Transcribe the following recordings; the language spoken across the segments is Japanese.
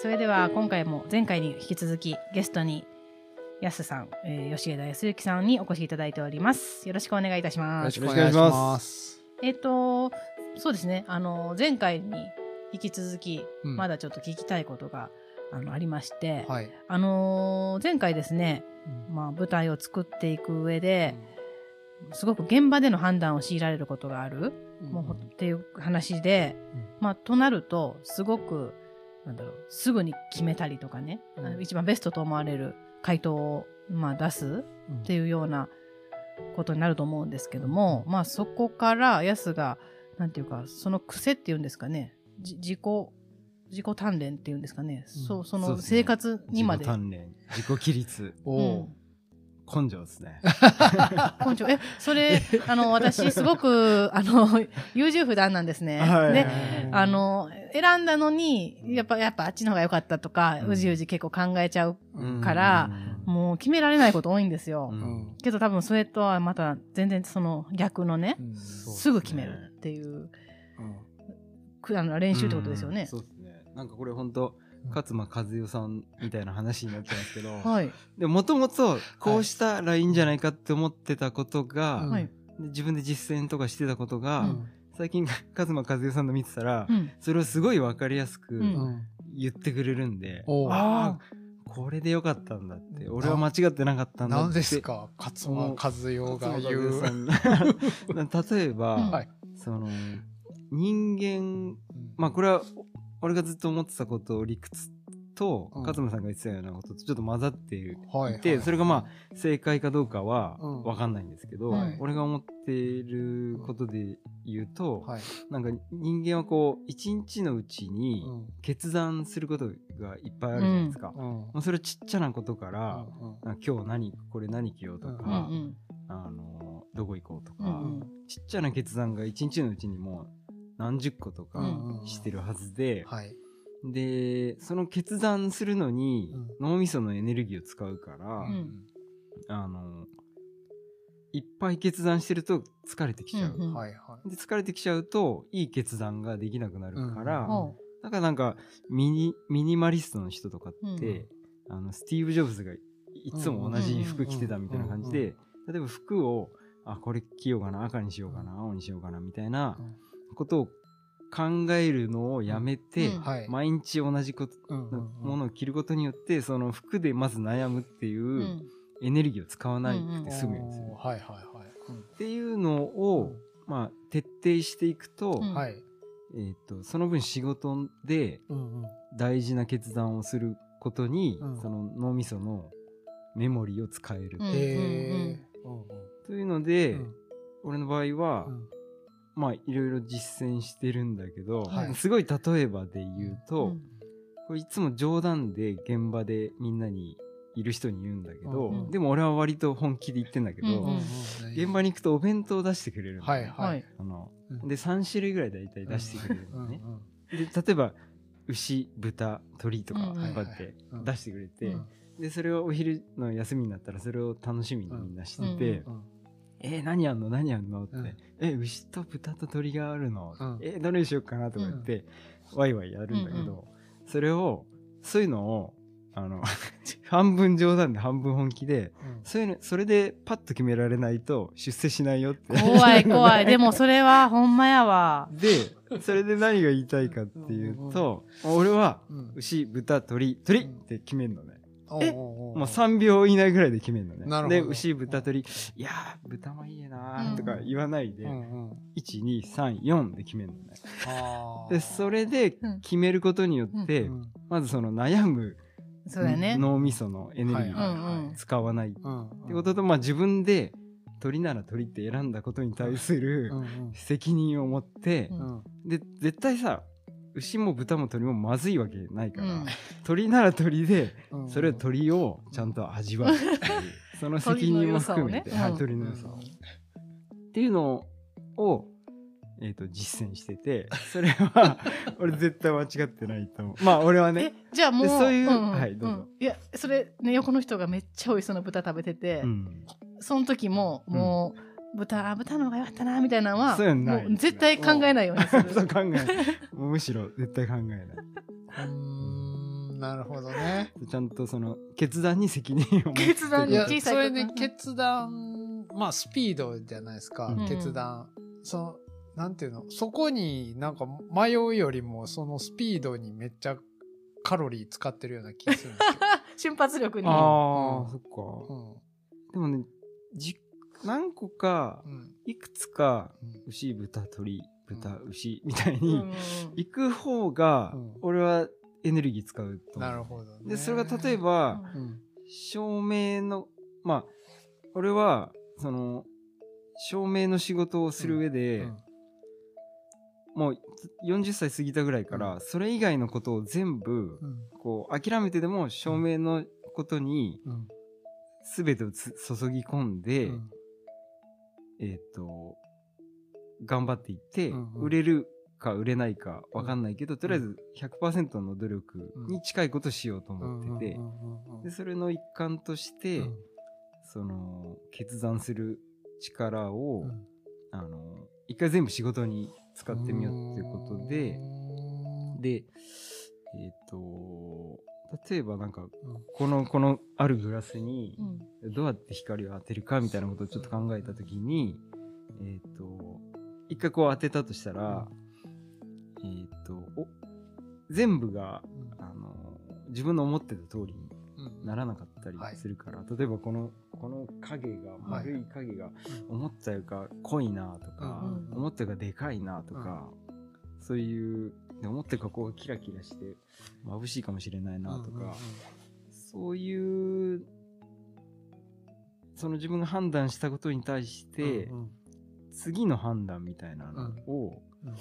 それでは今回も前回に引き続きゲストにやすさん、えー、吉枝康之さんにお越しいただいております。よろしくお願いいたしよろます。しくお願いします。えっ、と、そうですね、あの、前回に引き続き、うんまだちょっと聞きたいことがあのありまして、はい。あのー前回ですね、うんまあ、舞台を作っていく上で、すごく現場での判断を強いられることがある、うんもうっていう話で、うんまあ、となると、すごく、なんだろう、すぐに決めたりとかね、うん。あの一番ベストと思われる回答を、まあ、出すうん。っていうようなことになると思うんですけども、まあ、そこから、ヤスが、なんていうか、その癖っていうんですかね、じ自己、自己鍛錬っていうんですかね、うん。そう、その生活にまで。自己鍛錬。自己規律おうおん。根性ですね。根性。え、それ、あの、私、すごく、あの、優柔不断なんですね。はい。で、あの、選んだのに、やっぱ、やっぱあっちの方が良かったとか、うん。うじうじ結構考えちゃううん。から、もう決められないこと多いんですよ。けど多分それとはまた全然その逆のね、うん。すぐ決めるっていう、うん。くあの練習ってことですよね。そうですね。なんかこれ本当勝間和代さんみたいな話になってますけど、はい。でもともとこうしたらい。いんじゃないかって思ってたことが、うん。はい。で自分で実践とかしてたことが、うん。最近勝間和代さんの見てたら、うん。それをすごい分かりやすくうん。うん言ってくれるんで、おーああこれでよかったんだって。俺は間違ってなかったんだって。何ですか？勝間和代が言う。例えば、うんはい。その人間まあこれは俺がずっと思ってたことを理屈とうん勝間さんが言ってたようなこととちょっと混ざっているあ、はい。でそれがまあ正解かどうかはうん分かんないんですけど、はい俺が思っていることで言うと、はい。なんか人間はこう一日のうちにうん決断することがいっぱいあるじゃないですか。うんもうそれはちっちゃなことから、うんか今日何これ何着ようとか、うんうん。あのどこ行こうとか、うんちっちゃな決断が一日のうちにもう何十個とかうんしてるはずで、はい。でその決断するのにうん。脳みそのエネルギーを使うから、ん。あのいっぱい決断してると疲れてきちゃう、うんうん。で疲れてきちゃうといい決断ができなくなるから、うん。ほだからなんかミニミニマリストの人とかって、あのスティーブ・ジョブズがいつも同じ服着てたみたいな感じで、例えば服をあこれ着ようかな赤にしようかな青にしようかなみたいなことを考えるのをやめて、うん。はい。毎日同じことうんうんものを着ることによってその服でまず悩むっていうううん。エネルギーを使わないくて済むんですよ、おーはいはいはい。っていうのを、まあ、徹底していくと。えー、とその分仕事でうんうん。大事な決断をすることに、うん。その脳みそのメモリーを使える、うんへえ。うん。というので、うん。俺の場合は、うんまあいろいろ実践してるんだけど、はい。すごい例えばで言うと、うん。これいつも冗談で現場でみんなにいる人に言うんだけど、うんでも俺は割と本気で言ってんだけど、うんうんうん。現場に行くとお弁当を出してくれるの、はいははい。い。あのうん。で3種類ぐらい大体出してくれるのね、うんで例えば牛豚鳥とかうんうん。こうやってうん。出してくれて、うん。でそれをお昼の休みになったらそれを楽しみにみんなしててうんうん「えー何やんの？何やんの?」って「うんえ牛と豚と鳥があるの？うんえどれにしようかな?」とか言って、ワイワイやるんだけど、それをそういうのをあの 半分冗談で半分本気でそういうのそれでパッと決められないと出世しないよって。怖い怖い。でもそれはほんまやわ。でそれで何が言いたいかっていうと俺はうん。牛豚鳥鳥って決めるのね、えもう3秒以内ぐらいで決めるのね。なるほどで牛豚鳥いやー豚もいいなー。とか言わないで、うんうん。1234で決めるのね。でそれで決めることによって、うんまずその悩むそうだよね。脳みそのエネルギー使わないっうん。てことと、まあ自分で鳥なら鳥って選んだことに対する責任を持って、うんうん。で絶対さ牛も豚も鳥もまずいわけないから、うん。鳥なら鳥でうん。それを鳥をちゃんと味わう。っていうその責任も含めて、はい、鳥の良さを。っていうのを、えー、と実践しててそれは 俺絶対間違ってないと思う。まあ俺はえね、じゃあもう、でそういうんんはいどうぞ。んいや、それ、ね、横の人がめっちゃ美味しそうな豚食べてて、うん、その時も、もう、豚、豚の方が良かったな、みたいなのは、そういうのないもう絶対考えないようにする。そう考えむしろ絶対考えない、うーんなるほどね。ちゃんとその決断に責任を持って決断いや、小さいそれねこと、決断、まあ、スピードじゃないですか、うん決断。その、なんていうの、そこになんか迷うよりも、そのスピードにめっちゃカロリー使ってるような気がするんですよ。瞬発力に。ああ、うんそっか。うでもね、じ何個か。いくつかうん牛、豚、鳥、豚、牛みたいうんにうん行く方がうん俺はエネルギー使うと思う。なるほど、ね。で、それが例えば、うん。照明の、まあ、俺は、その、照明の仕事をする上で、うんもう40歳過ぎたぐらいから、うんそれ以外のことを全部、うん。こう、諦めてでも照明のことにうん。全てをつ注ぎ込んで、うんえっ、と、頑張っていって、うんうん。売れるか売れないかわかんないけど、とりあえず100%の努力に近いことしようと思ってて、うんうんうんうんで、それの一環として、うん。その、決断する力を、うん。あの、一回全部仕事に使ってみようっていうことで、で、えっ、と、例えばなんか、この、このあるグラスにう、ん。どうやって光を当てるかみたいなことをちょっと考えたときに、えっ、と、一回こう当てたとしたら、えっ、と、お、全部が、あの、自分の思ってた通りにうん。ならなかったりはいするから、例えばこの、この影が、丸い影が、思ったよりか濃いなとか、うん思ったよりかでかいなとか、そういう、で思ったよりかこうキラキラして眩しいかもしれないなとか、そういう、その自分が判断したことに対して、うんうん。次の判断みたいなのをうん。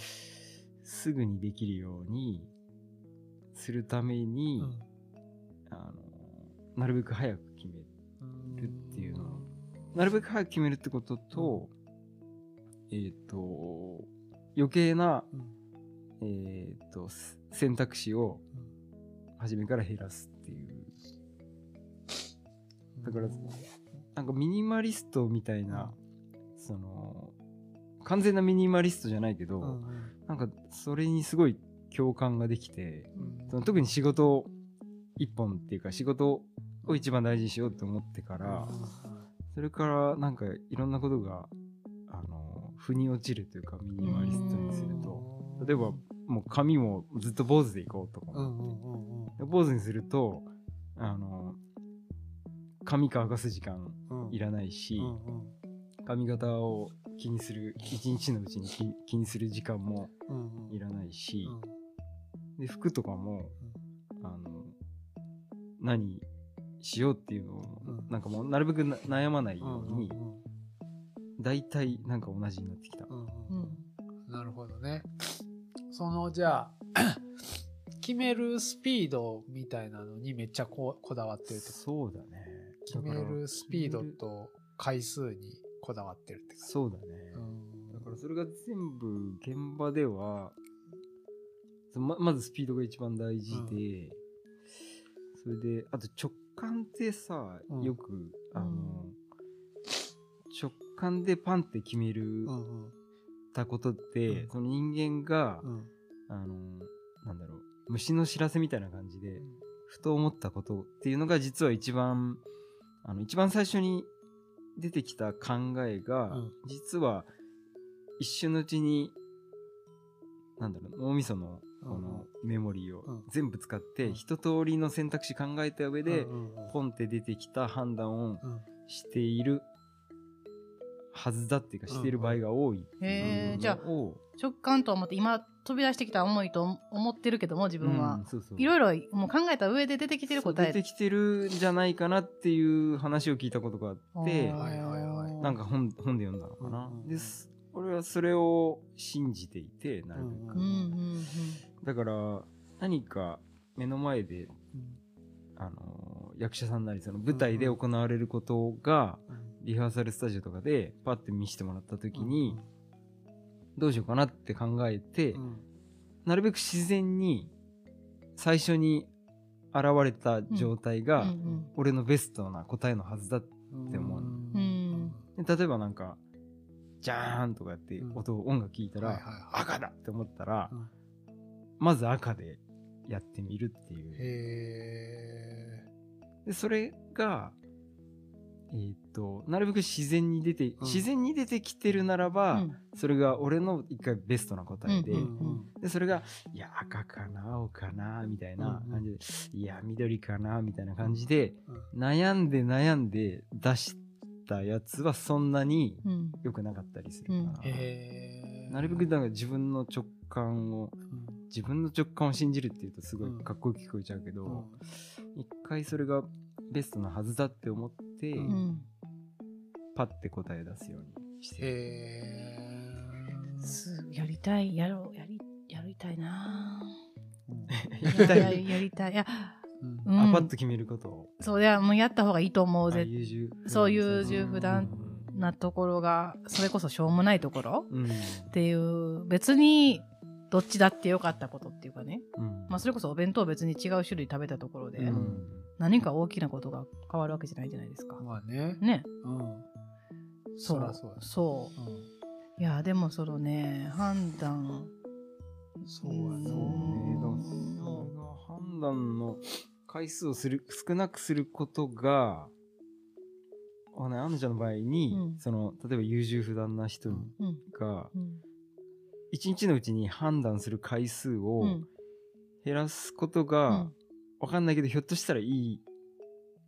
すぐにできるようにするために、あのなるべく早く決めるっていうの。をなるべく早く決めるってことと、えっ、と、余計な、えっ、と、す選択肢を初めから減らすっていう。だからなんかミニマリストみたいな、その、完全なミニマリストじゃないけど、うんなんかそれにすごい共感ができて、うん。その特に仕事一本っていうか仕事を一番大事にしようと思ってから、それからなんかいろんなことが、あの、腑に落ちるというかミニマリストにすると、例えばもう髪もずっと坊主でいこうと思って、坊主にすると、あの、髪乾かす時間うん。いらないし、うん髪型を気にする、一日のうちに気気にする時間もいらないし、うん。で、服とかも、あの、何しようっていうのを、うん。なんかもうなるべくな悩まないように、大体なんか同じになってきた。なるほどね。そのじゃあ 決めるスピードみたいなのにめっちゃここだわってるってそうだね。決めるスピードと回数にこだわってるって感じ。そうだね。うん。だからそれが全部現場では、そままずスピードが一番大事で、それで、あと直感ってさ、うん。よく、あの、うん。直感でパンって決めるうんうん。たことって、うん。その人間が、うんあの、なんだろう、虫の知らせみたいな感じで、ふと思ったことっていうのが実は一番、あの、一番最初に出てきた考えが、うん。実は一瞬のうちに、なんだろう、脳みそのうん。このメモリーをうん。全部使って、うん。一通りの選択肢考えた上で、ポンって出てきた判断をうん。しているはずだっていうか、している場合が多いへー。じゃあを直感と思って今飛び出してきた思いと思ってるけども自分は。うん、そうそう。いろいろもう考えた上で出てきてる答え。出てきてるんじゃないかなっていう話を聞いたことがあって、はいはいはい。なんか本本で読んだのかな。です。俺はそれを信じていて、なるべく。うんだから、何か目の前で、うん。あのー役者さんなり、その舞台で行われることが、リハーサルスタジオとかでパッて見せてもらった時に、どうしようかなって考えて、うん。なるべく自然に、最初に現れた状態うんが、うん俺のベストな答えのはずだ。うんでもうん。で例えばなんか、じゃーんとかやってうん。音、音楽聴いたら、はいはいはい。赤だって思ったら、うん。まず赤でやってみるっていう。へで、それが、えーっと、なるべく自然に出て、自然に出てきてるならば、うん。それが俺の一回ベストな答えで、うんーうん。で、それが、いや、赤かな、青かな、みたいな感じで、いや、緑かな、みたいな感じで、悩んで悩んで出したやつはそんなにうん。良くなかったりするから、なるべくだから自分の直感を、自分の直感を信じるっていうとすごいかっこよく聞こえちゃうけど、うん。一回それがベストなはずだって思って、ううん。パッて答え出すようにして。る。へすやりたいやろうやりやりたいな。ーやりたいややりたい。いや、うん。うん。あ、パッと決めること。を。そういやもうやった方がいいと思うあぜ優柔。そう優柔不断うんなところがそれこそしょうもないところうん。っていう別にどっちだってよかったことっていうかね、うん。まあ、それこそお弁当別に違う種類食べたところで、うん何か大きなことが変わるわけじゃないじゃないですか。まあね。ねうん。そそうらそうや。そううんいやでもそのね判断そうやうんそうね。それが判断の回数をする、少なくすることが、あね、アンナちゃんの場合に、うんその、例えば優柔不断な人うんうん日のうちに判断する回数うをん減らすことうがん、わかんないけど、ひょっとしたらいい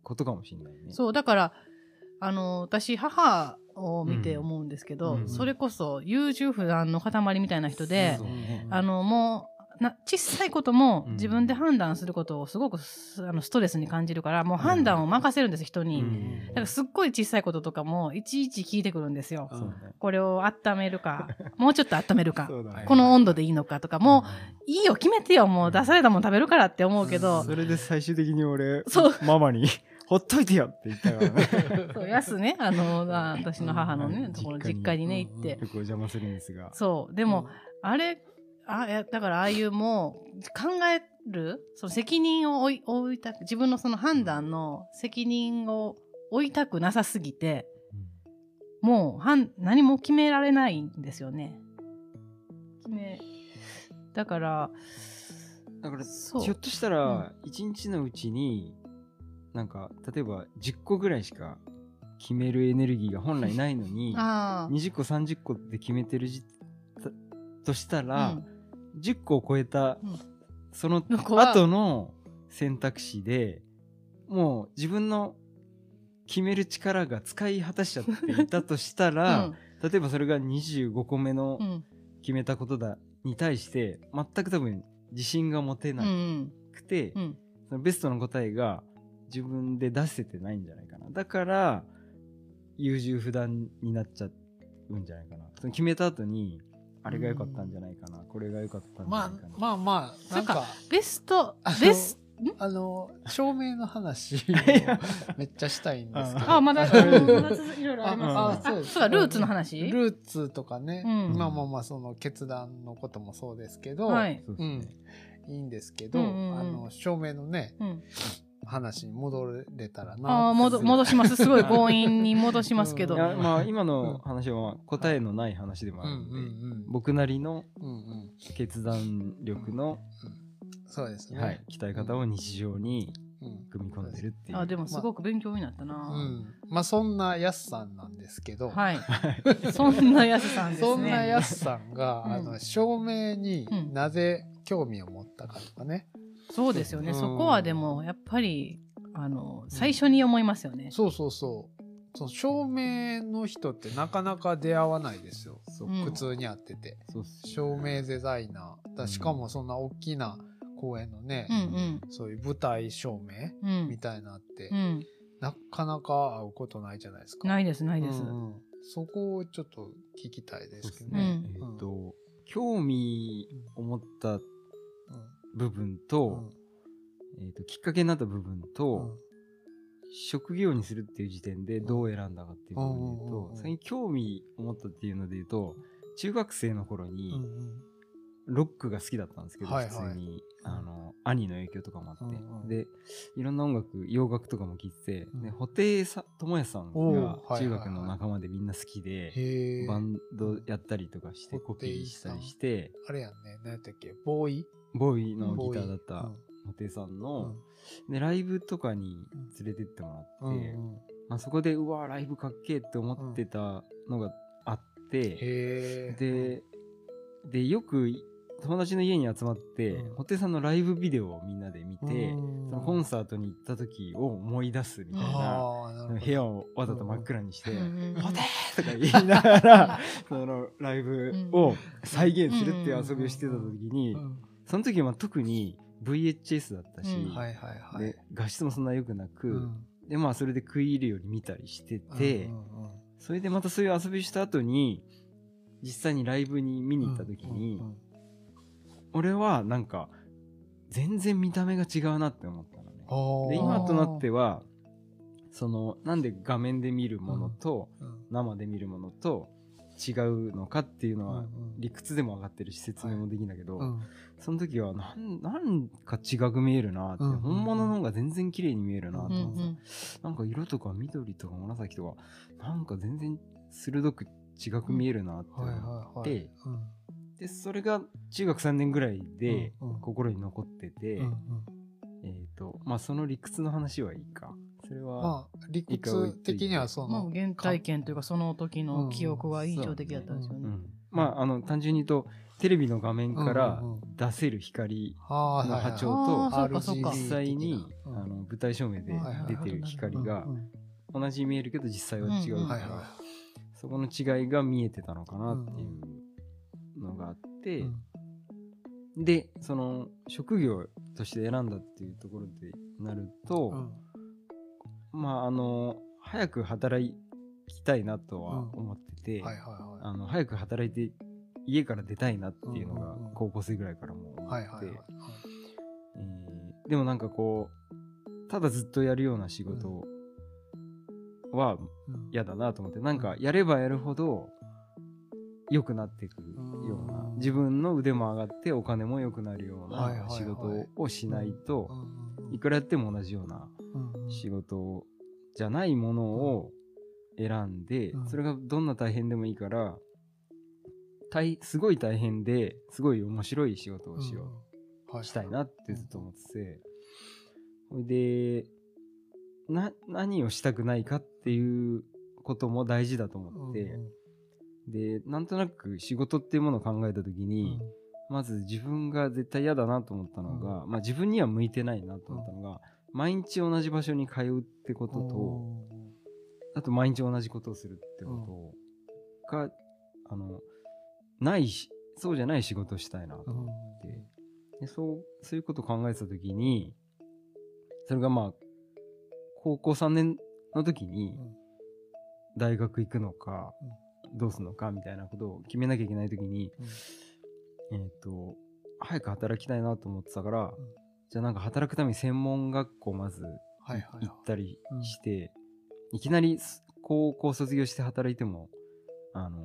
ことかもしれないね。そうだからあの私母を見て思うんですけど、うんそれこそ優柔不断の塊みたいな人で、ねあのもうな小さいこともうん。自分で判断することをすごくすあのストレスに感じるからもう判断を任せるんです人に、うん。だからすっごい小さいこととかもいちいち聞いてくるんですよ、うんこれを温めるか もうちょっと温めるかね。この温度でいいのかとかもういいよ決めてよもう出されたもん食べるからって思うけど、それで最終的に俺、そう。ママに、ほっといてよって言ったからね。そうやすねあのあ私の母のうん。ねところ実家に実家にね。行って、よくお邪魔するんですが。そう。でも、あれあいやだからああいうもう考えるその責任を負い負いたく自分のその判断の責任を負いたくなさすぎてもうはん何も決められないんですよね。決めだからだから、そう。ひょっとしたら、一日のうちに、なんか、例えば10個ぐらいしか決めるエネルギーが本来ないのに、ああ20個、30個で決めてるじたとしたら、うん10個を超えた、うん。その後の選択肢で、もう自分の決める力が使い果たしちゃっていたとしたら、例えばそれが25個目のうん。うん決めたことだに対して全く多分自信が持てうなんくて、うん。そのベストの答えが自分で出せてないんじゃないかな。だから優柔不断になっちゃうんじゃないかな。その決めた後にあれが良かったんじゃないかな、これが良かったんじゃまあないかな、まあまあ、なんか、ベストあのベスあの、照明の話を めっちゃしたいんですけど。あまだまだ続いろいろありますねああそうです。そうかルーツの話？ルーツとかね、うん。まあまあまあ、その決断のこともそうですけど、はい。そうですね、いいんですけど、うんうんうん。あの、照明のね、うん話に戻れたらな。ああ戻戻しますすごい 強引に戻しますけどいやまあ今の話はまあ答えのない話でもうんうあるので、ん僕なりのうん。うんうん。決断力の、そうですね。はい、鍛え方を日常にうん。組み込んでるっていう。あでもすごく勉強になったな、うん。まあそんなやすさんなんですけど、はいそんなやすさんですねそんなやすさんが、うんあの、照明にうんなぜ興味を持ったかとかね。そうですよね、うん。そこはでもやっぱりあの最初に思いますよね、そうそうそう。そう照明の人ってなかなか出会わないですよ。普通に会ってて。照明デザイナー。だしかもそんな大きな公園のね、うんそういう舞台照明うん。うんみたいなって、うん。なかなか会うことないじゃないですか。ないですないです、うんうん。そこをちょっと聞きたいですけどね。うん。えっ、と、興味を持った部分と、えっ、と、きっかけになった部分うん。と、職業にするっていう時点でどう選んだかっていう部分で言ううんうんうんうん、と最近興味を持ったっていうので言うと、中学生の頃うんにうん。ロックが好きだったんですけど、普通に、あの、兄の影響とかもあって、うんうんで、いろんな音楽、洋楽とかも聴いてて、布袋さ智也さんが中学の仲間でみんな好きで。バンドやったりとかしてコピーしたりして、あれやんね。何やったっけ？ボーイ？ボーイのギターだっボた布袋さんうのん、でライブとかに連れてってもらって、うん。うんまあ、そこでうわライブかっけえって思ってたのがあって、ででよく友達の家に集まって、うん。さんのライブビデオをみんなで見て、うん。そのコンサートに行った時を思い出すみたいな、部屋をわざと真っ暗にして「うんうん布袋!」とか言いながらそのライブを再現するっていう遊びをしてた時に、うんその時は特に VHS だったし、うん。はいはいはい。で画質もそんな良くなく、うん。でまあそれで食い入るように見たりしてて、うんうんうん。それでまたそういう遊びした後に実際にライブに見に行った時に、うんうん俺はなんか全然見た目が違うなって思ったのね。でうん今となってはそのなんで画面で見るものとうん。生で見るものと違うのかっていうのはうんうん。理屈でも上がってるし説明もできんだけど、うん。その時はなんなんか違く見えるなって、うん本物の方が全然綺麗に見えるなとうんう思って、んなんか色とか緑とか紫とかなんか全然鋭く違く見えるなって思はいって、はいはいででそれが中学3年ぐらいでうんうん。心に残ってて、うんうん。えっ、とまあその理屈の話はいいかそれは、まあ理屈的にはそまあの原体験というかその時の記憶は印象的だったんですよね。うんまああの単純に言うとテレビの画面から出せる光はの波長と実際に、うん。あの舞台照明で出てる光が同じに見えるけど実際は違うう。んうん。から、はいはそこの違いが見えてたのかなっていうのがあって、いでその職業として選んだっていうところでなると、まああの早く働きたいなとは思ってて、あの早く働いて家から出たいなっていうのが高校生ぐらいからも思いって、でもなんかこうただずっとやるような仕事はうん。嫌だなと思ってなんかやればやるほど良くなっていくようなうん。自分の腕も上がってお金も良くなるような仕事をしないといくらやっても同じような仕事じゃないものを選んでうん。それがどんな大変でもいいから大すごい大変ですごい面白い仕事をしようはしたいなってずっと思ってて、ほいで、な、何をしたくないかっていうことも大事だと思って、で、なんとなく仕事っていうものを考えたときに、まず自分が絶対嫌だなと思ったのが、まあ自分には向いてないなと思ったのが、毎日同じ場所に通うってことと、あと毎日同じことをするってことが、あの、ないし、そうじゃない仕事をしたいなと思って、でそうそういうことを考えてた時にそれがまあ高校3年の時に大学行くのか、どうするのかみたいなことを決めなきゃいけない時に、えっ、と早く働きたいなと思ってたから、じゃあなんか働くために専門学校まず行ったりして、いきなりす高校卒業して働いてもあの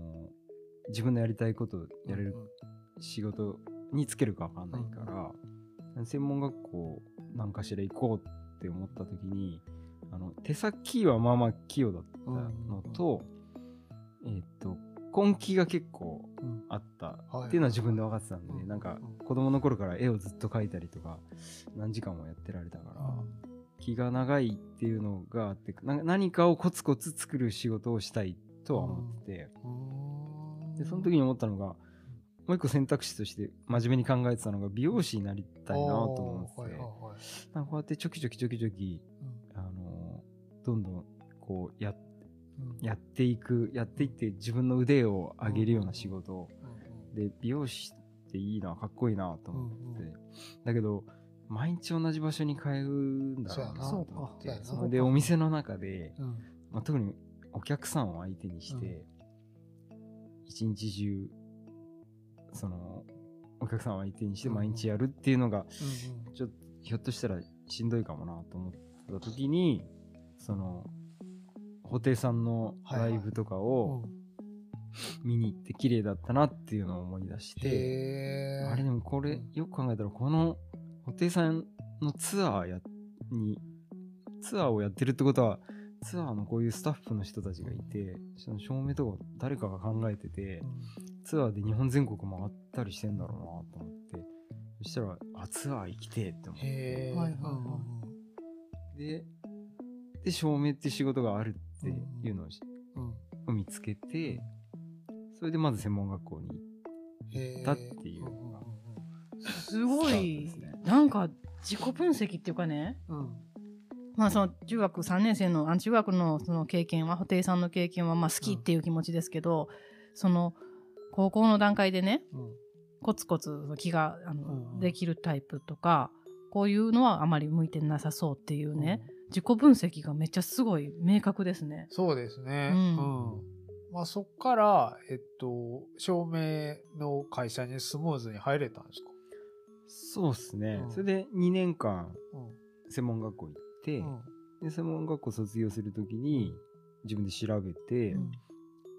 自分のやりたいことをやれる仕事につけるかわかんないから、専門学校なんかしら行こうって思った時にあの手先はまあまあ器用だったのと、えっ、と根気が結構あったっていうのは自分で分かってたんで、うん。なんか子供の頃から絵をずっと描いたりとか何時間もやってられたから、気が長いっていうのがあってな何かをコツコツ作る仕事をしたいとは思ってて、でその時に思ったのがもう一個選択肢として真面目に考えてたのが美容師になりたいなと思ってて、なんかこうやってちょきちょきちょきちょき、あのどんどんこうややっていくやっていって自分の腕を上げるような仕事を、で美容師っていいなかっこいいなと思って、だけど毎日同じ場所に通うんだろうなと思って。それでお店の中で、うん。まあ、特にお客さんを相手にして、一日中そのお客さんを相手にして毎日やるっていうのが、ちょっとひょっとしたらしんどいかもなと思った時にその布袋さんのライブとかを見に行って綺麗だったなっていうのを思い出して、へあれでもこれよく考えたらこの布袋さんのツアーやにツアーをやってるってことはツアーのこういうスタッフの人たちがいてその照明とか誰かが考えててツアーで日本全国回ったりしてんだろうなと思って。そしたら、あ、ツアー行きてえって思って。はいはいはいで、で、照明って仕事があるっていうのを見つけて、それでまず専門学校に行ったっていう。のがすごい。なんか自己分析っていうかね、うん。うんまあその中学3年生の、あ中学のその経験は、布袋さんの経験はまあ好きっていう気持ちですけど、その高校の段階でね、うん。コツコツ気があの、うんうんできるタイプとか、こういうのはあまり向いてなさそうっていうね、自己分析がめっちゃすごい明確ですね。そうですね。ううんん。まあそっから、えっと、照明の会社にスムーズに入れたんですか？そうですね、うん。それで2年間うん。専門学校行って、うん。で専門学校卒業するときに自分で調べて、うん。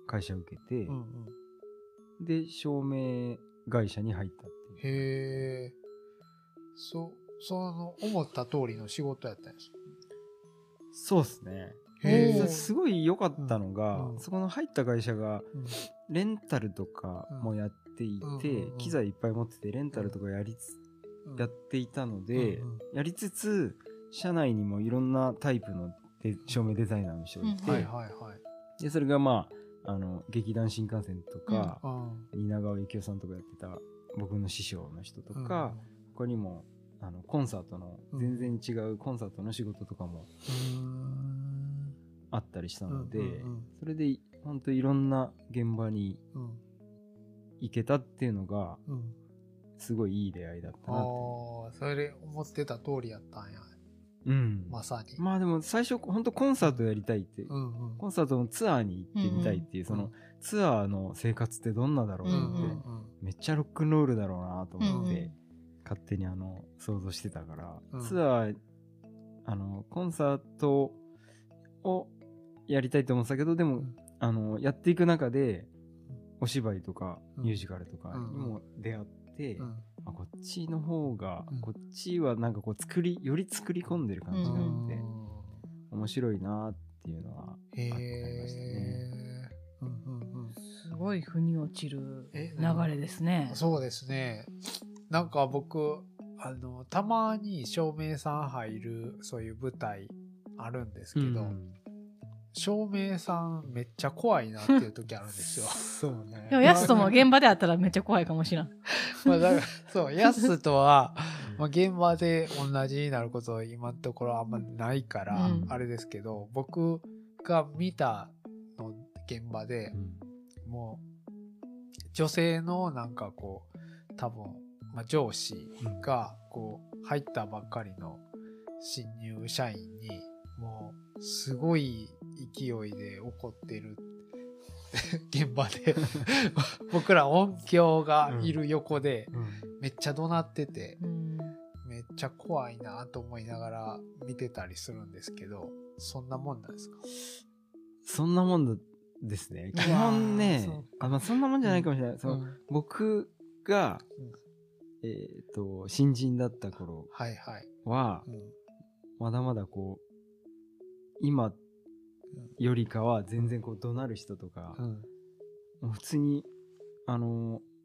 会社受けて、うんで照明会社に入ったっていう。へえ。そ、その、思った通りの仕事やったんですか？そうですねすごい良かったのが、うんうん。そこの入った会社がうん。レンタルとかもやっていて、うん。うんうん機材いっぱい持っててレンタルとかやりつ、うん。やっていたので、うんうん。やりつつ社内にもいろんなタイプのデ照明デザイナーの人がいて、うんはいはいはい。でそれがまああの劇団新幹線とか、うん蜷川幸雄さんとかやってた僕の師匠の人とか、他にもあのコンサートのうん。全然違うコンサートの仕事とかもうんあったりしたので、うんうんそれで本当いろんな現場にうん行けたっていうのがうん。すごいいい出会いだったなー、それで思ってた通りやったんや。うん。まさに。まあでも最初本当コンサートやりたいって、うんうん。コンサートのツアーに行ってみたいっていう、うんうんそのツアーの生活ってどんなだろうって、うんうん。めっちゃロックンロールだろうなと思って、うんうん。勝手にあの想像してたから、うん。ツアーあのコンサートをやりたいと思ってたけどでも、うん。あのやっていく中でお芝居とかうん。ミュージカルとかにも出会って、うん。あこっちの方が、うん。こっちはなんかこう作りより作り込んでる感じがあって、面白いなっていうのはへありましたね。え。うんうんうん。すごい腑に落ちるえ流れですね。そうですね。なんか僕、あの、たまに照明さん入る、そういう舞台あるんですけど、うん照明さんめっちゃ怖いなっていう時あるんですよ。そうねでも、ヤスとも現場で会ったらめっちゃ怖いかもしれん。まあだから、そう、ヤスとは、まあ、現場で同じになること今のところあんまないからうん、あれですけど、僕が見たの現場でう、んもう、女性のなんかこう、多分、まあ、上司が、こう、入ったばっかりの新入社員に、もう、すごい勢いで怒ってる。現場で、僕ら音響がいる横で、うん。めっちゃ怒鳴ってて、うん。めっちゃ怖いなと思いながら見てたりするんですけど、そんなもんなんですか？そんなもんだですね。基本ねあまあ、そんなもんじゃないかもしれない。そのうん。僕がうん、えっ、と、新人だった頃はいはい。は、うん。まだまだこう、今よりかは全然こう怒鳴る人とか、うん。もう普通に、あのー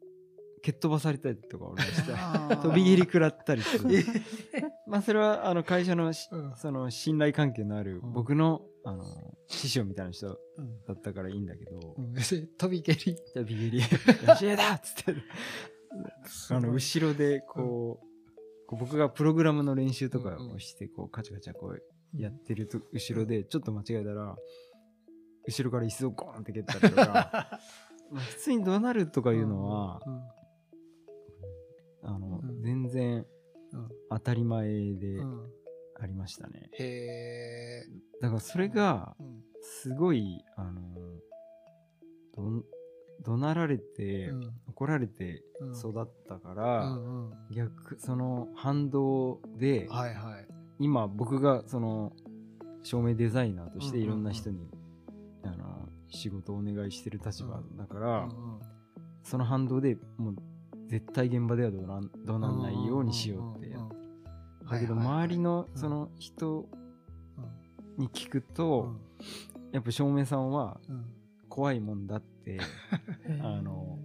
蹴っ飛ばされたりとか俺はした。飛び切り食らったりする。まあそれはあの会社のその信頼関係のあるうん。僕の、あの師匠みたいな人うん。だったからいいんだけど、うん。飛び蹴り。じゃあビビり、教えだっつって、あの後ろでこう、こう僕がプログラムの練習とかをして、こうカチャカチャこうやってると後ろでちょっと間違えたら、後ろから椅子をゴーンって蹴ったりとか、まあ普通に怒鳴るとかいうのは、うんあの、うん。全然うん。当たり前でうん。ありましたね。へえ。だからそれがうんすごい、あの、どん怒鳴られて、うん。怒られてうん。育ったかうら、逆、その反動で、はいはい。今僕がその照明デザイナーとしていろんな人に、あの仕事をお願いしてる立場だから、その反動でもう絶対現場ではどうなんどうなんないようにしようってだけど周りのうん。その人うん。に聞くと、やっぱ照明さんは怖いもんだってあの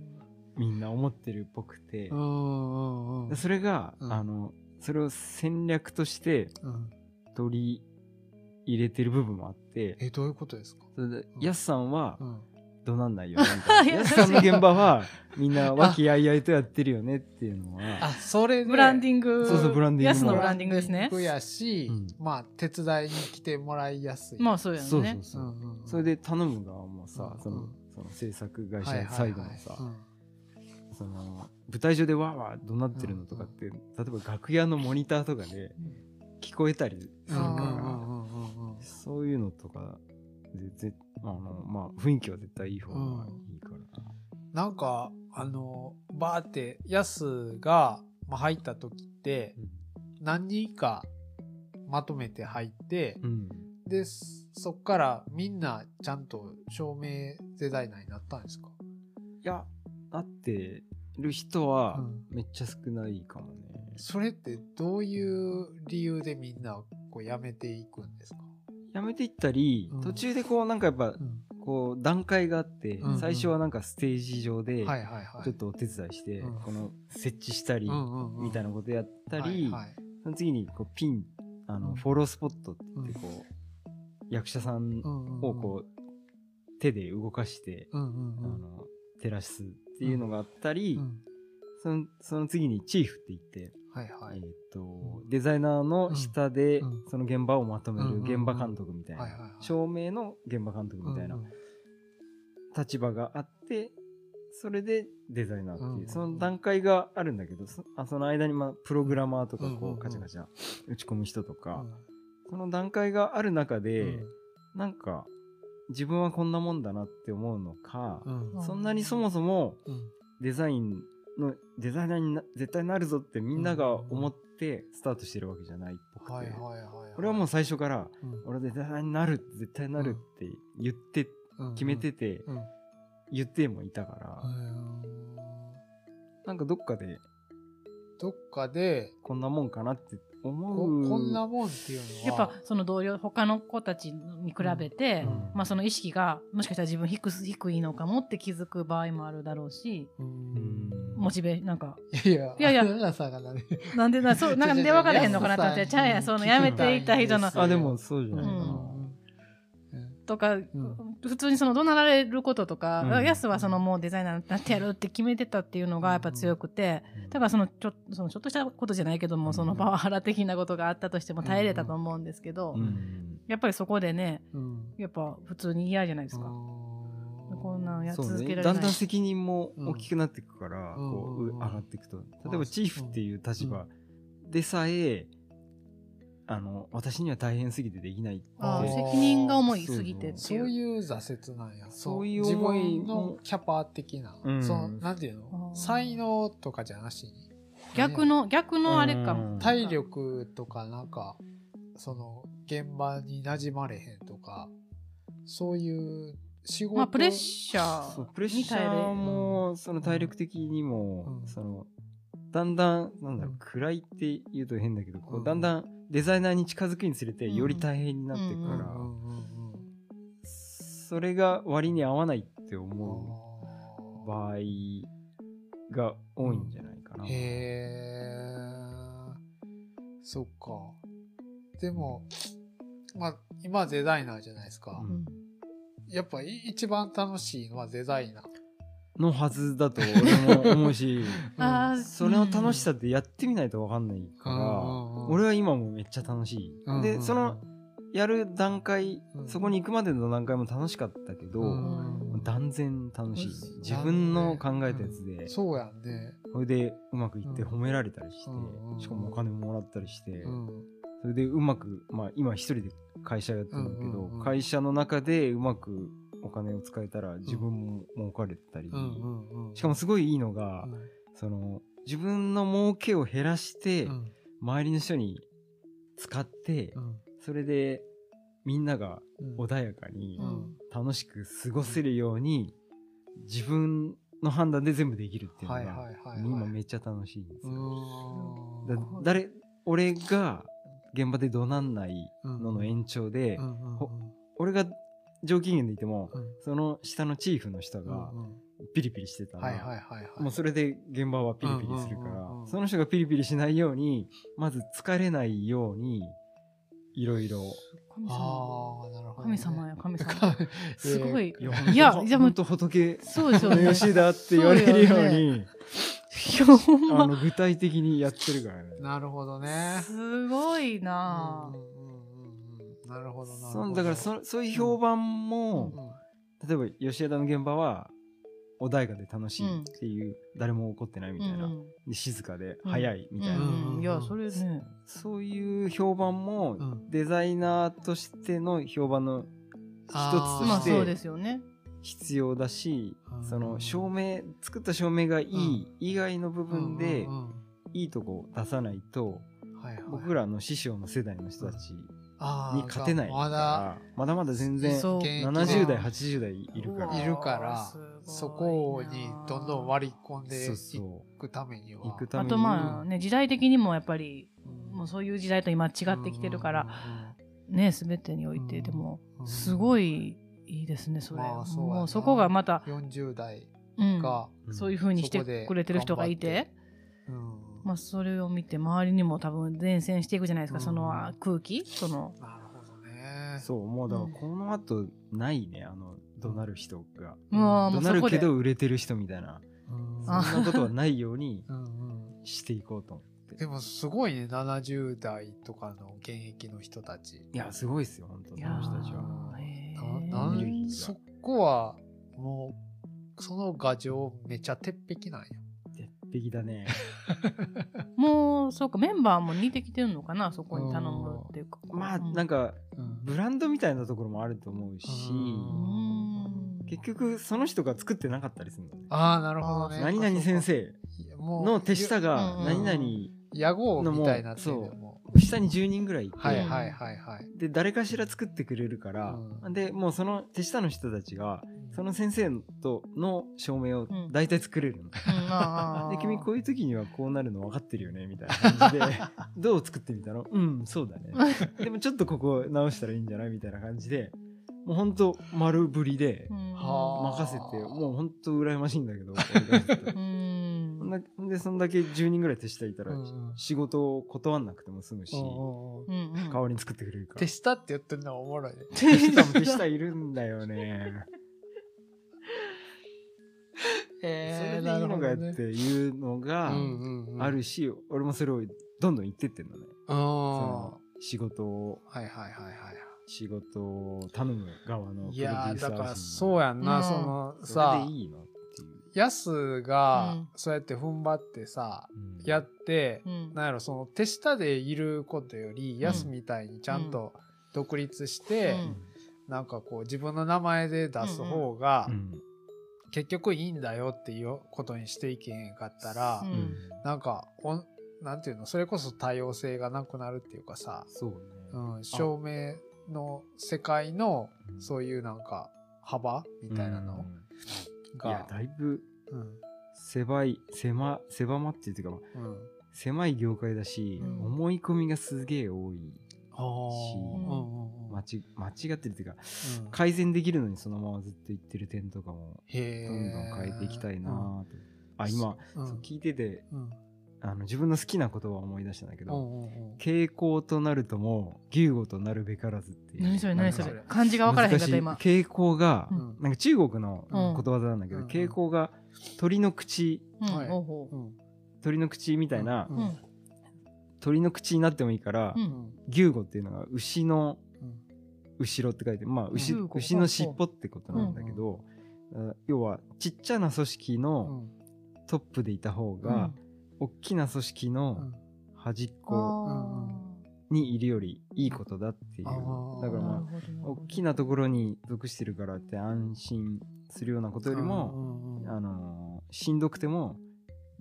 みんな思ってるっぽくて。それが、うん。あのそれを戦略としてうん。取り入れてる部分もあって。えどういうことですか？それでうん。ヤスさんはうん。どなんないよねみたいな。ヤスさんの現場は みんな和気あいあいとやってるよねっていうのは。あそれでブランディング。そうそうブランディング。もヤスのブランディングですね。やし、うん。まあ手伝いに来てもらいやすい。まあそうやそうね。そうそう、うんうんうん。それで頼む側もさ、うんそのうん。その制作会はいはいはい。社サイドのさ、うんその舞台上でわーわー怒鳴ってるのとかって、例えば楽屋のモニターとかで聞こえたりするから、そういうのとかでぜあの、まあ、雰囲気は絶対いい方がいいから、なんかあのバーってヤスが、まあ、入った時って何人かまとめて入って、うん。でそっからみんなちゃんと照明デザイナーになったんですか、いやなってる人はうん。めっちゃ少ないかもね、それってどういう理由でみんなこう辞めていくんですか、やめていったり、うん。途中でこうなんかやっぱこう段階があって、うんうん。最初はなんかステージ上でちょっとお手伝いして、うん。この設置したりみたいななことやったり、その次にこうピンあの、うん。フォロースポットって言ってこう、役者さんをこう、手で動かして、うんうんうん。あの照らすっていうのがあったり、うん。そのその次にチーフって言って、はいはい。えーとデザイナーの下でうん。その現場をまとめるうんうんうん。現場監督みたい。な、照明の現場監督みたいなうんうん。立場があってそれでデザイナーっていう、うんうんその段階があるんだけどそあその間にまあプログラマーとかうんうんうこうん。カチャカチャ打ち込む人とか、うん。その段階がある中で、うん。なんか自分はこんなもんだなって思うのか、うん。そんなにそもそもうん。デザインのデザイナーにな絶対なるぞってみんなが思ってスタートしてるわけじゃないっぽくて、はいはもう最初からうん。俺デザイナーになる絶対なるって言ってうん。決めててうん。言ってもいたから、うんなんかどっかでどっかでこんなもんかなってこ思う。こんなもんっていうのは。やっぱその同僚他の子たちに比べて、うん。まあ、その意識がもしかしたら自分低す低いのかもって気づく場合もあるだろうしううん。んモチベなんか。いやいやいやなんでなそうなんかで分からへんのかなと思ってちゃうやんそのやめていった人の。あでもそうじゃないかな、うんとか、ん。普通にその怒鳴られることとか、うん。ヤスはそのもうデザイナーになってやるって決めてたっていうのがやっぱ強くて、だからそのちょそのちょっとしたことじゃないけども、うん。そのパワハラ的なことがあったとしても耐えれたと思うんですけど、うん。やっぱりそこでねうん。やっぱ普通に嫌じゃないですか、こんなんや続けられない。ね。だんだん責任も大きくなっていくから、うん。こう上がっていくと。例えばチーフっていう立場でさえ、あの私には大変すぎてできないって。責任が重いすぎてっていう。そういう挫折なんや。そういう自分のキャパ的な、うん。そのなんていうあのー。才能とかじゃなしに。逆の逆のあれか。もうん。体力とかなんかその現場に馴染まれへんとかそういう仕事、まあプレッシャそうープレッシャーもその体力的にも、うん。そのだんだんなんだろう、うん。暗いって言うと変だけどこううん。だんだんデザイナーに近づくにつれてうん。より大変になっていくから、それが割に合わないって思うあ場合が多いんじゃないかな。ーへえそっか。でもまあ今はデザイナーじゃないですか、うん。やっぱい一番楽しいのはデザイナーのはずだと俺も思うし あーそれの楽しさってやってみないと分かんないから、うん。うん。うん俺は今もめっちゃ楽しい。うん。うんうん。でそのやる段階、うん。そこに行くまでの段階も楽しかったけど、うん。断然楽しい、うん。自分の考えたやつで、そうやんね、それでうまくいってうん。褒められたりして、うん。うん。しかもお金ももらったりして、うん。それでうまく、まあ、今一人で会社やってるんだけど、うん。うん。うん。会社の中でうまくお金を使えたら自分も儲かれたり、しかもすごいいいのが、うん。その自分の儲けを減らして、うん。周りの人に使って、うん。それでみんながうん。穏やかにうん。楽しく過ごせるように自分の判断で全部できるっていうのはいが今めっちゃ楽しいんですうよ。誰俺が現場で怒なんないうんのの延長で、俺が上機嫌でいても、うんその下のチーフの人がピリピリしてたら、はいはいはいはい。もうそれで現場はピリピリするから、うんうんうんうんその人がピリピリしないように、まず疲れないように、いろいろ。神様。なるほど、神様や、神様。えすごい。いや、いやじゃあもう本当仏そうですよね。の吉田って言われるようそうよに、いやほんまあの、具体的にやってるからね。なるほどね。すごいなうんうんうんうんなるほどなるほど。そうだからそ、そういう評判も、うん例えば吉枝の現場は、穏やかで楽しいっていう、誰も怒ってないみたいな、うんで静かでうん。早いみたいな、いや、それね。そういう評判もうん。デザイナーとしての評判の一つとしてですよね。必要だし、うん。その照明作った照明がいい以外の部分でいいとこを出さないとはいはい。僕らの師匠の世代の人たちに勝てないかまだ。らまだまだ全然そう。現役で70代80代いるから。いるからそこにどんどん割り込んでいそくためには。あとまあね、時代的にもやっぱり、うん。もうそういう時代と今違ってきてるから、ね、すべてにおいて、でも、うんすごいいいですね、それ。まあそもうそこがまた、40代うんが、うん。そういう風にしてくれてる人がいて、うんまあそれを見て周りにも多分伝染していくじゃないですか、うん。そのあ空気？その、なるほどね。そうもうだからこの後ないね。あの怒鳴る人が。うわーも怒鳴るけ。ど売れてる人みたいな。うん。あそんなことはないようにしていこうと思って。でもすごいね。70代とかの現役の人たち。いやすごいですよ本当そいやの人たちは。なそこはもうその牙城めちゃ鉄壁なんや鉄壁だね。もう、そうか、メンバーも似てきてるのかな、そこに頼むっていうか。まあうん。なんかうん。ブランドみたいなところもあると思うしうん。結局その人が作ってなかったりするのね。ああなるほどね。何々先生の手下がうん何々屋号みたいになってるのもう。下に10人ぐらいいて、はいはいはいはい。で誰かしら作ってくれるから、うん。でもうその手下の人たちがその先生との照明を大体作れるの、うん で君こういう時にはこうなるの分かってるよねみたいな感じで どう作ってみたの？うんそうだね。でもちょっとここ直したらいいんじゃない？みたいな感じでもうほんと丸ぶりで任せてもうほんと羨ましいんだけど でそんだけ10人ぐらい手下いたら、仕事を断んなくても済むし、代わりに作ってくれるから。手下って言ってるのはおもろいね。手下も手下いるんだよねそれでいいのかよっていうのがあるし、俺もそれをどんどん言ってってんのね。そうんの仕事を、はいはいはいはい仕事を頼む側のプロデュいやだから陣そうやんな、うん。そのそれさでいいのっていう。ヤスがうん。そうやって踏ん張ってさ、うん。やって、うん。なんやろその手下でいることより、ヤスみたいにちゃんと独立して、なんかこう自分の名前で出す方がうん結局いいんだよっていうことにしていけへんかったら、うん。うんなんかおんなんていうのそれこそ多様性がなくなるっていうかさ、そうね。うん、照明の世界のうん。そういうなんか幅みたいなのうん。いやが、だいぶうん。狭い狭狭まっていうかうん。狭い業界だし、うん。思い込みがすげえ多いあー。うんうんうん間ち間違ってるっていうかうん。改善できるのにそのままずっと言ってる点とかもへどんどん変えていきたいなうんと、あ今、うん。そう聞いててうん。あの自分の好きな言葉を思い出したんだけど、うんうんうん。傾向となるとも牛語となるべからずっていう。何それ何そなんかれ。漢字が分からへんかったい。今。傾向が、うん。なんか中国のうん。ことわざなんだけど、うん傾向が鳥の口。うん。はい。ほうほう。ん。鳥の口みたいな、うん。ううん。鳥の口になってもいいから、うん。牛語っていうのが牛のうん後ろって書いてまあ牛,、牛の尻尾ってことなんだけど、あ要はちっちゃな組織うのん。トップでいた方が、うん。大きな組織の端っこあにいるよりいいことだっていう。だからまあ大きなところに属してるからって安心するようなことよりも、うんうんうんあのーしんどくても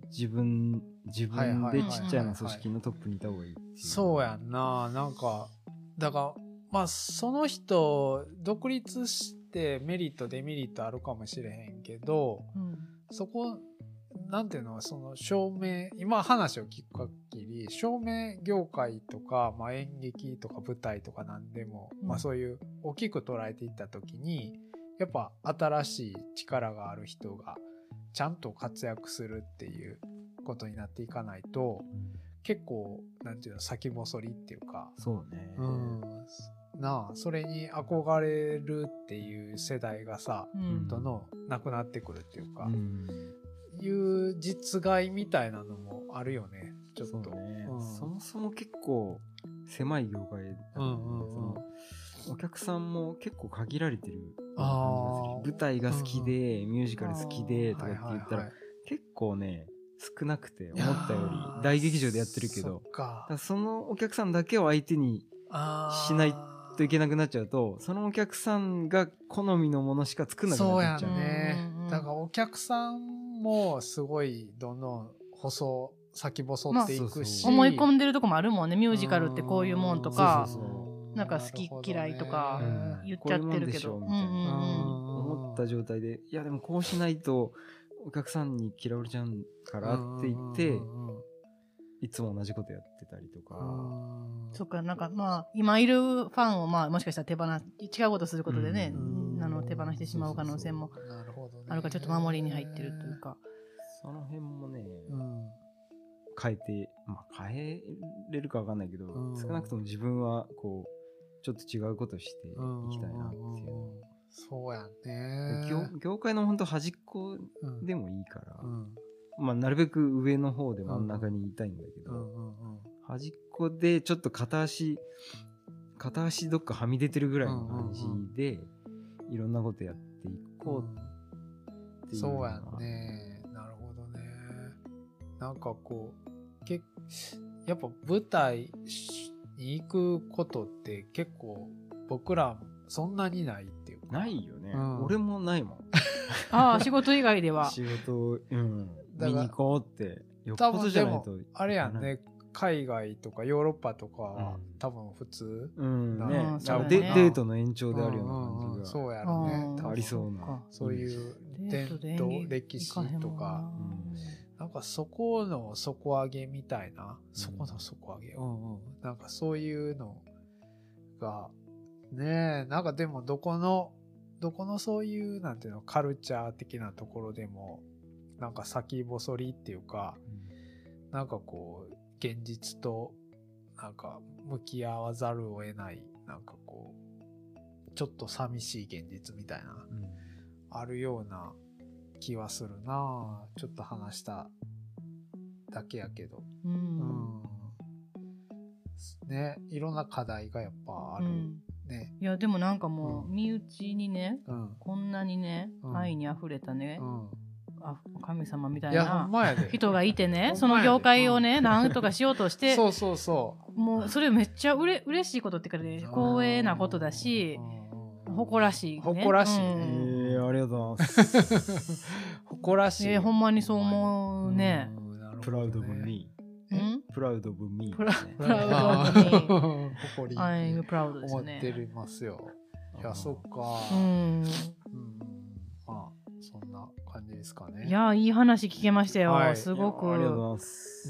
自分自分でちっちゃな組織のトップにいた方がいいそうやんな。なんかだからまあその人独立してメリットデメリットあるかもしれへんけどうんそこなんていうのその照明今話を聞く限り照明業界とか、まあ、演劇とか舞台とかなんでも、うん。まあ、そういう大きく捉えていった時にやっぱ新しい力がある人がちゃんと活躍するっていうことになっていかないと結構なんていうの先細りっていうか、そうね。うん、なあそれに憧れるっていう世代がさうん。どんどんなくなってくるっていうか、うん。いう実害みたいなのもあるよねちょっと。ね。うん。そもそも結構狭い業界だからお客さんも結構限られてる舞台が好きで、ミュージカル好きでとかって言ったら、はいはいはい。結構ね少なくて思ったより大劇場でやってるけど。そのお客さんだけを相手にしないといけなくなっちゃうとそのお客さんが好みのものしか作んなくそうやなっちゃう。ねうんうんうんだからお客さんもすごいどんどん細先細っていくし、まあ思い込んでるとこもあるもんね。ミュージカルってこういうもんとか。なんか好き嫌いとかうん言っちゃってるけど。思った状態でいやでもこうしないとお客さんに嫌われちゃうからって言っていつも同じことやってたりとか。そっかなんかまあ今いるファンをまあもしかしたら手放違うことすることでね、うん。あの手放してしまう可能性もなるほどね。あるからちょっと守りに入ってるというか、その辺もねうん。変えてまあ変えれるかわかんないけどうん。少なくとも自分はこうちょっと違うことしていきたいなっていう。そうやね。業業界の本当端っこうん。でもいいから。うんまあなるべく上の方で真ん。中にいたいんだけど端っこでちょっと片足片足どっかはみ出てるぐらいの感じで、いろんなことやっていこうっていうそうやね。なるほどね。なんかこうけやっぱ舞台に行くことって結構僕らそんなにないっていうか。ないよね、うん。俺もないもん ああ仕事以外では。仕事うん。だから見に行こうってよっ多ぽど分でもじゃないとあれやんね海外とかヨーロッパとかはうん。多分普通うんね。デートの延長であるようなうんうんうん。感じが。そうやろね。ありそうな。か。そういう伝デートで演統劇歴史とか。な。んかそこの底上げみたいな、そこの底上げ、うんうん。なんかそういうのが、ねえ、なんかでもどこの、どこのそういう、なんていうの、カルチャー的なところでも、なんか先細りっていうか、なんかこう、現実と、なんか向き合わざるを得ない、なんかこう、ちょっと寂しい現実みたいな、うん。あるような気はするな。ぁちょっと話しただけやけど。ううんん。ね、いろんな課題がやっぱある。うんね。いやでもなんかもううん身内にねうん。こんなにねうん愛にあふれたね、うん。あ神様みたいいや、ほなんまやで。人がいてねほんまやでその業界をねなんとかしようとしてそうそうそもうそれめっちゃうれ嬉しいことっていうかねう。光栄なことだしうん、誇らしい、ね、誇らしいねうんえーありがとうございます 誇らしい。えーほんまにそう思うねうん。なるほどねプラウドオブプラウドオブミプラねプラウド あオブミー誇り。I'm proud です思ねってますよ。いや、そっか。うんうん。まあ、そんな感じですかね。いやいい話聞けましたよ、はいすごくありがとうございます、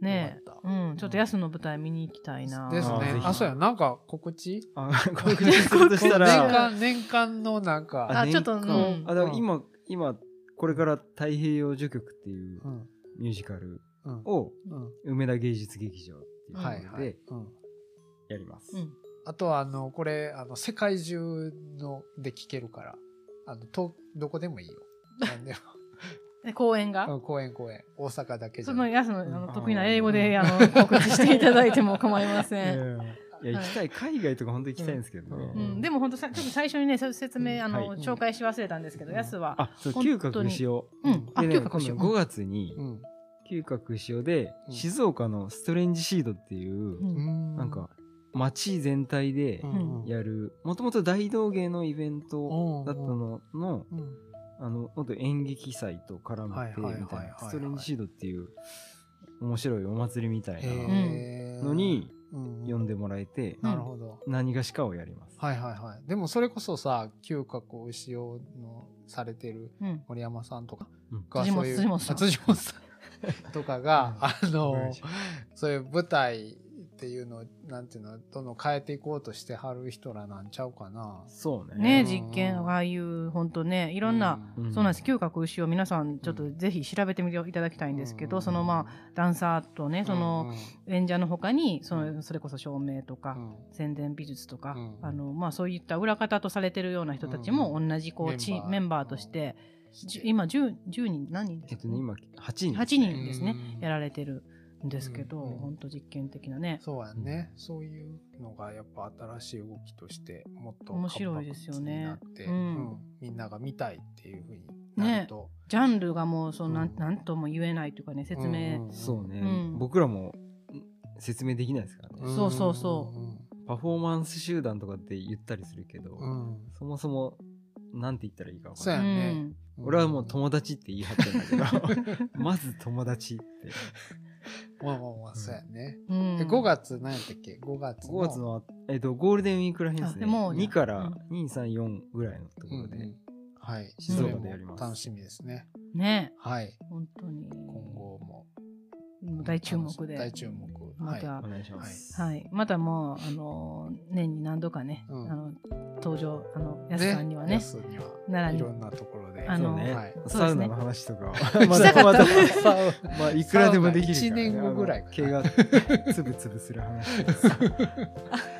うん。ねうんちょっと安の舞台見に行きたいなです。ねあ、そうや、なんか告知？あ告知するとした年ら間、年間のなんか、あちょっとうんあだから今今これから太平洋序曲っていううん。ミュージカルうん。をうん。梅田芸術劇場っていうところで。うん。やります、うんあとは、あの、これ、あの、世界中ので聴けるから、あの、と、どこでもいいよ。なんでも。で公演が？うん公演公演。大阪だけじそゃない。の安のあうんの得意な英語であの告知していただいても構いません。いや行きたい海外とか本当行きたいんですけどね、ううん、でも本当さちょっと最初にねさ説明あの、はい紹介し忘れたんですけど、うんやすは、あそう本当に嗅覚しよううん、あ、でね嗅覚しよう今度5月にうん。嗅覚しようで、うん。静岡のストレンジシードっていう、うん。なんか街全体でうん、やるもともと大道芸のイベントだったののうん。あのもっと演劇祭と絡めてみはいはいはいはい。たいなストレンジシードっていう面白いお祭りみたいなへー。のにうん呼んでもらえてなるほど。何がしかをやります。はいはいはい。でもそれこそさ、嗅覚を使用のされてるうん。森山さんとかがそういう辻本さん。あ辻本さん とかが、あのうん、そういう舞台っていうのを、なんていうの、どんどん変えていこうとしてはる人らなんちゃうかな。そうね。ね、うん実験、ああいう、本当ね、いろんな、うん。そうなんです。嗅覚牛を皆さん、ちょっとぜひ調べてみていただきたいんですけど、うん。そのまあ、ダンサーとね、その、演者の他に、その、それこそ照明とか、うん。宣伝美術とか、うん。あの、まあ、そういった裏方とされてるような人たちも同じ、こう、チメンバー。メンバーとして、今、10、10人、何人ですかえっとね、今、8人。8人ですね。うん、やられてるんですけど、うん本当実験的なね。そうやね、そういうのがやっぱ新しい動きとしてもっと面白いですよね。うん。うんみんなが見たいっていうふうになると、ジャンルがもう、そう、なん。うんなんとも言えないというかね、説明、んんそうね、うん。僕らもん説明できないですからね。そうそうそパフォーマンス集団とかって言ったりするけど、そもそも、なんて言ったらいいか分かんない。やね。うん。俺はもう友達って言い張ってんだけど、まず友達って。まあまあまあそうやね、うん。で5月何やったっけ？5月の。5月の、えっと、ゴールデンウィークらへんですね。あでも2からうん。2、3、4ぐらいのところで。うんうん。はい。静岡でやります。それも楽しみですね。ね、はい。本当に。今後も大注目で。大注目。また、お願いします。はい。またもう、あの、年に何度かね、うん。あの、登場、あの、やすさんにはね奈良に。いろんなところで。あのそうね、はい。サウナの話とかは。したかったサウまあ、いくらでもできるから、一年後ぐらいかな。毛がつぶつぶする話です。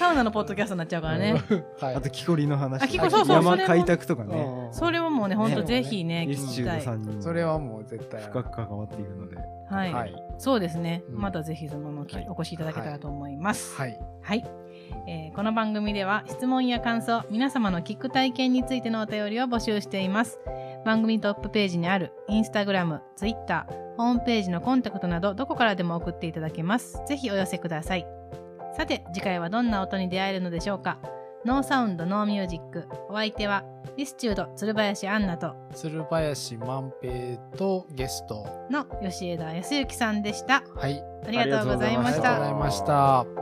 サウナのポッドキャストになっちゃうからね。はいあと、木こりの話。あ木こりそうそう山開拓とかね。うんそれはもうね、本当ねぜひね、聞きたい。ドさんにもそれはもう絶対深く関わっていくので。はい。はいそうですね。うんまたぜひ、その、きはいお越しいただけたらと思います。はいはい、えーこの番組では質問や感想皆様の聞く体験についてのお便りを募集しています番組トップページにあるインスタグラム、ツイッター、ホームページのコンタクトなどどこからでも送っていただけますぜひお寄せくださいさて次回はどんな音に出会えるのでしょうか？ノーサウンドノーミュージック。お相手はリスチュード鶴林アンナと鶴林万平とゲスト。の吉枝康之さんでした。はい。ありがとうございました。ありがとうございました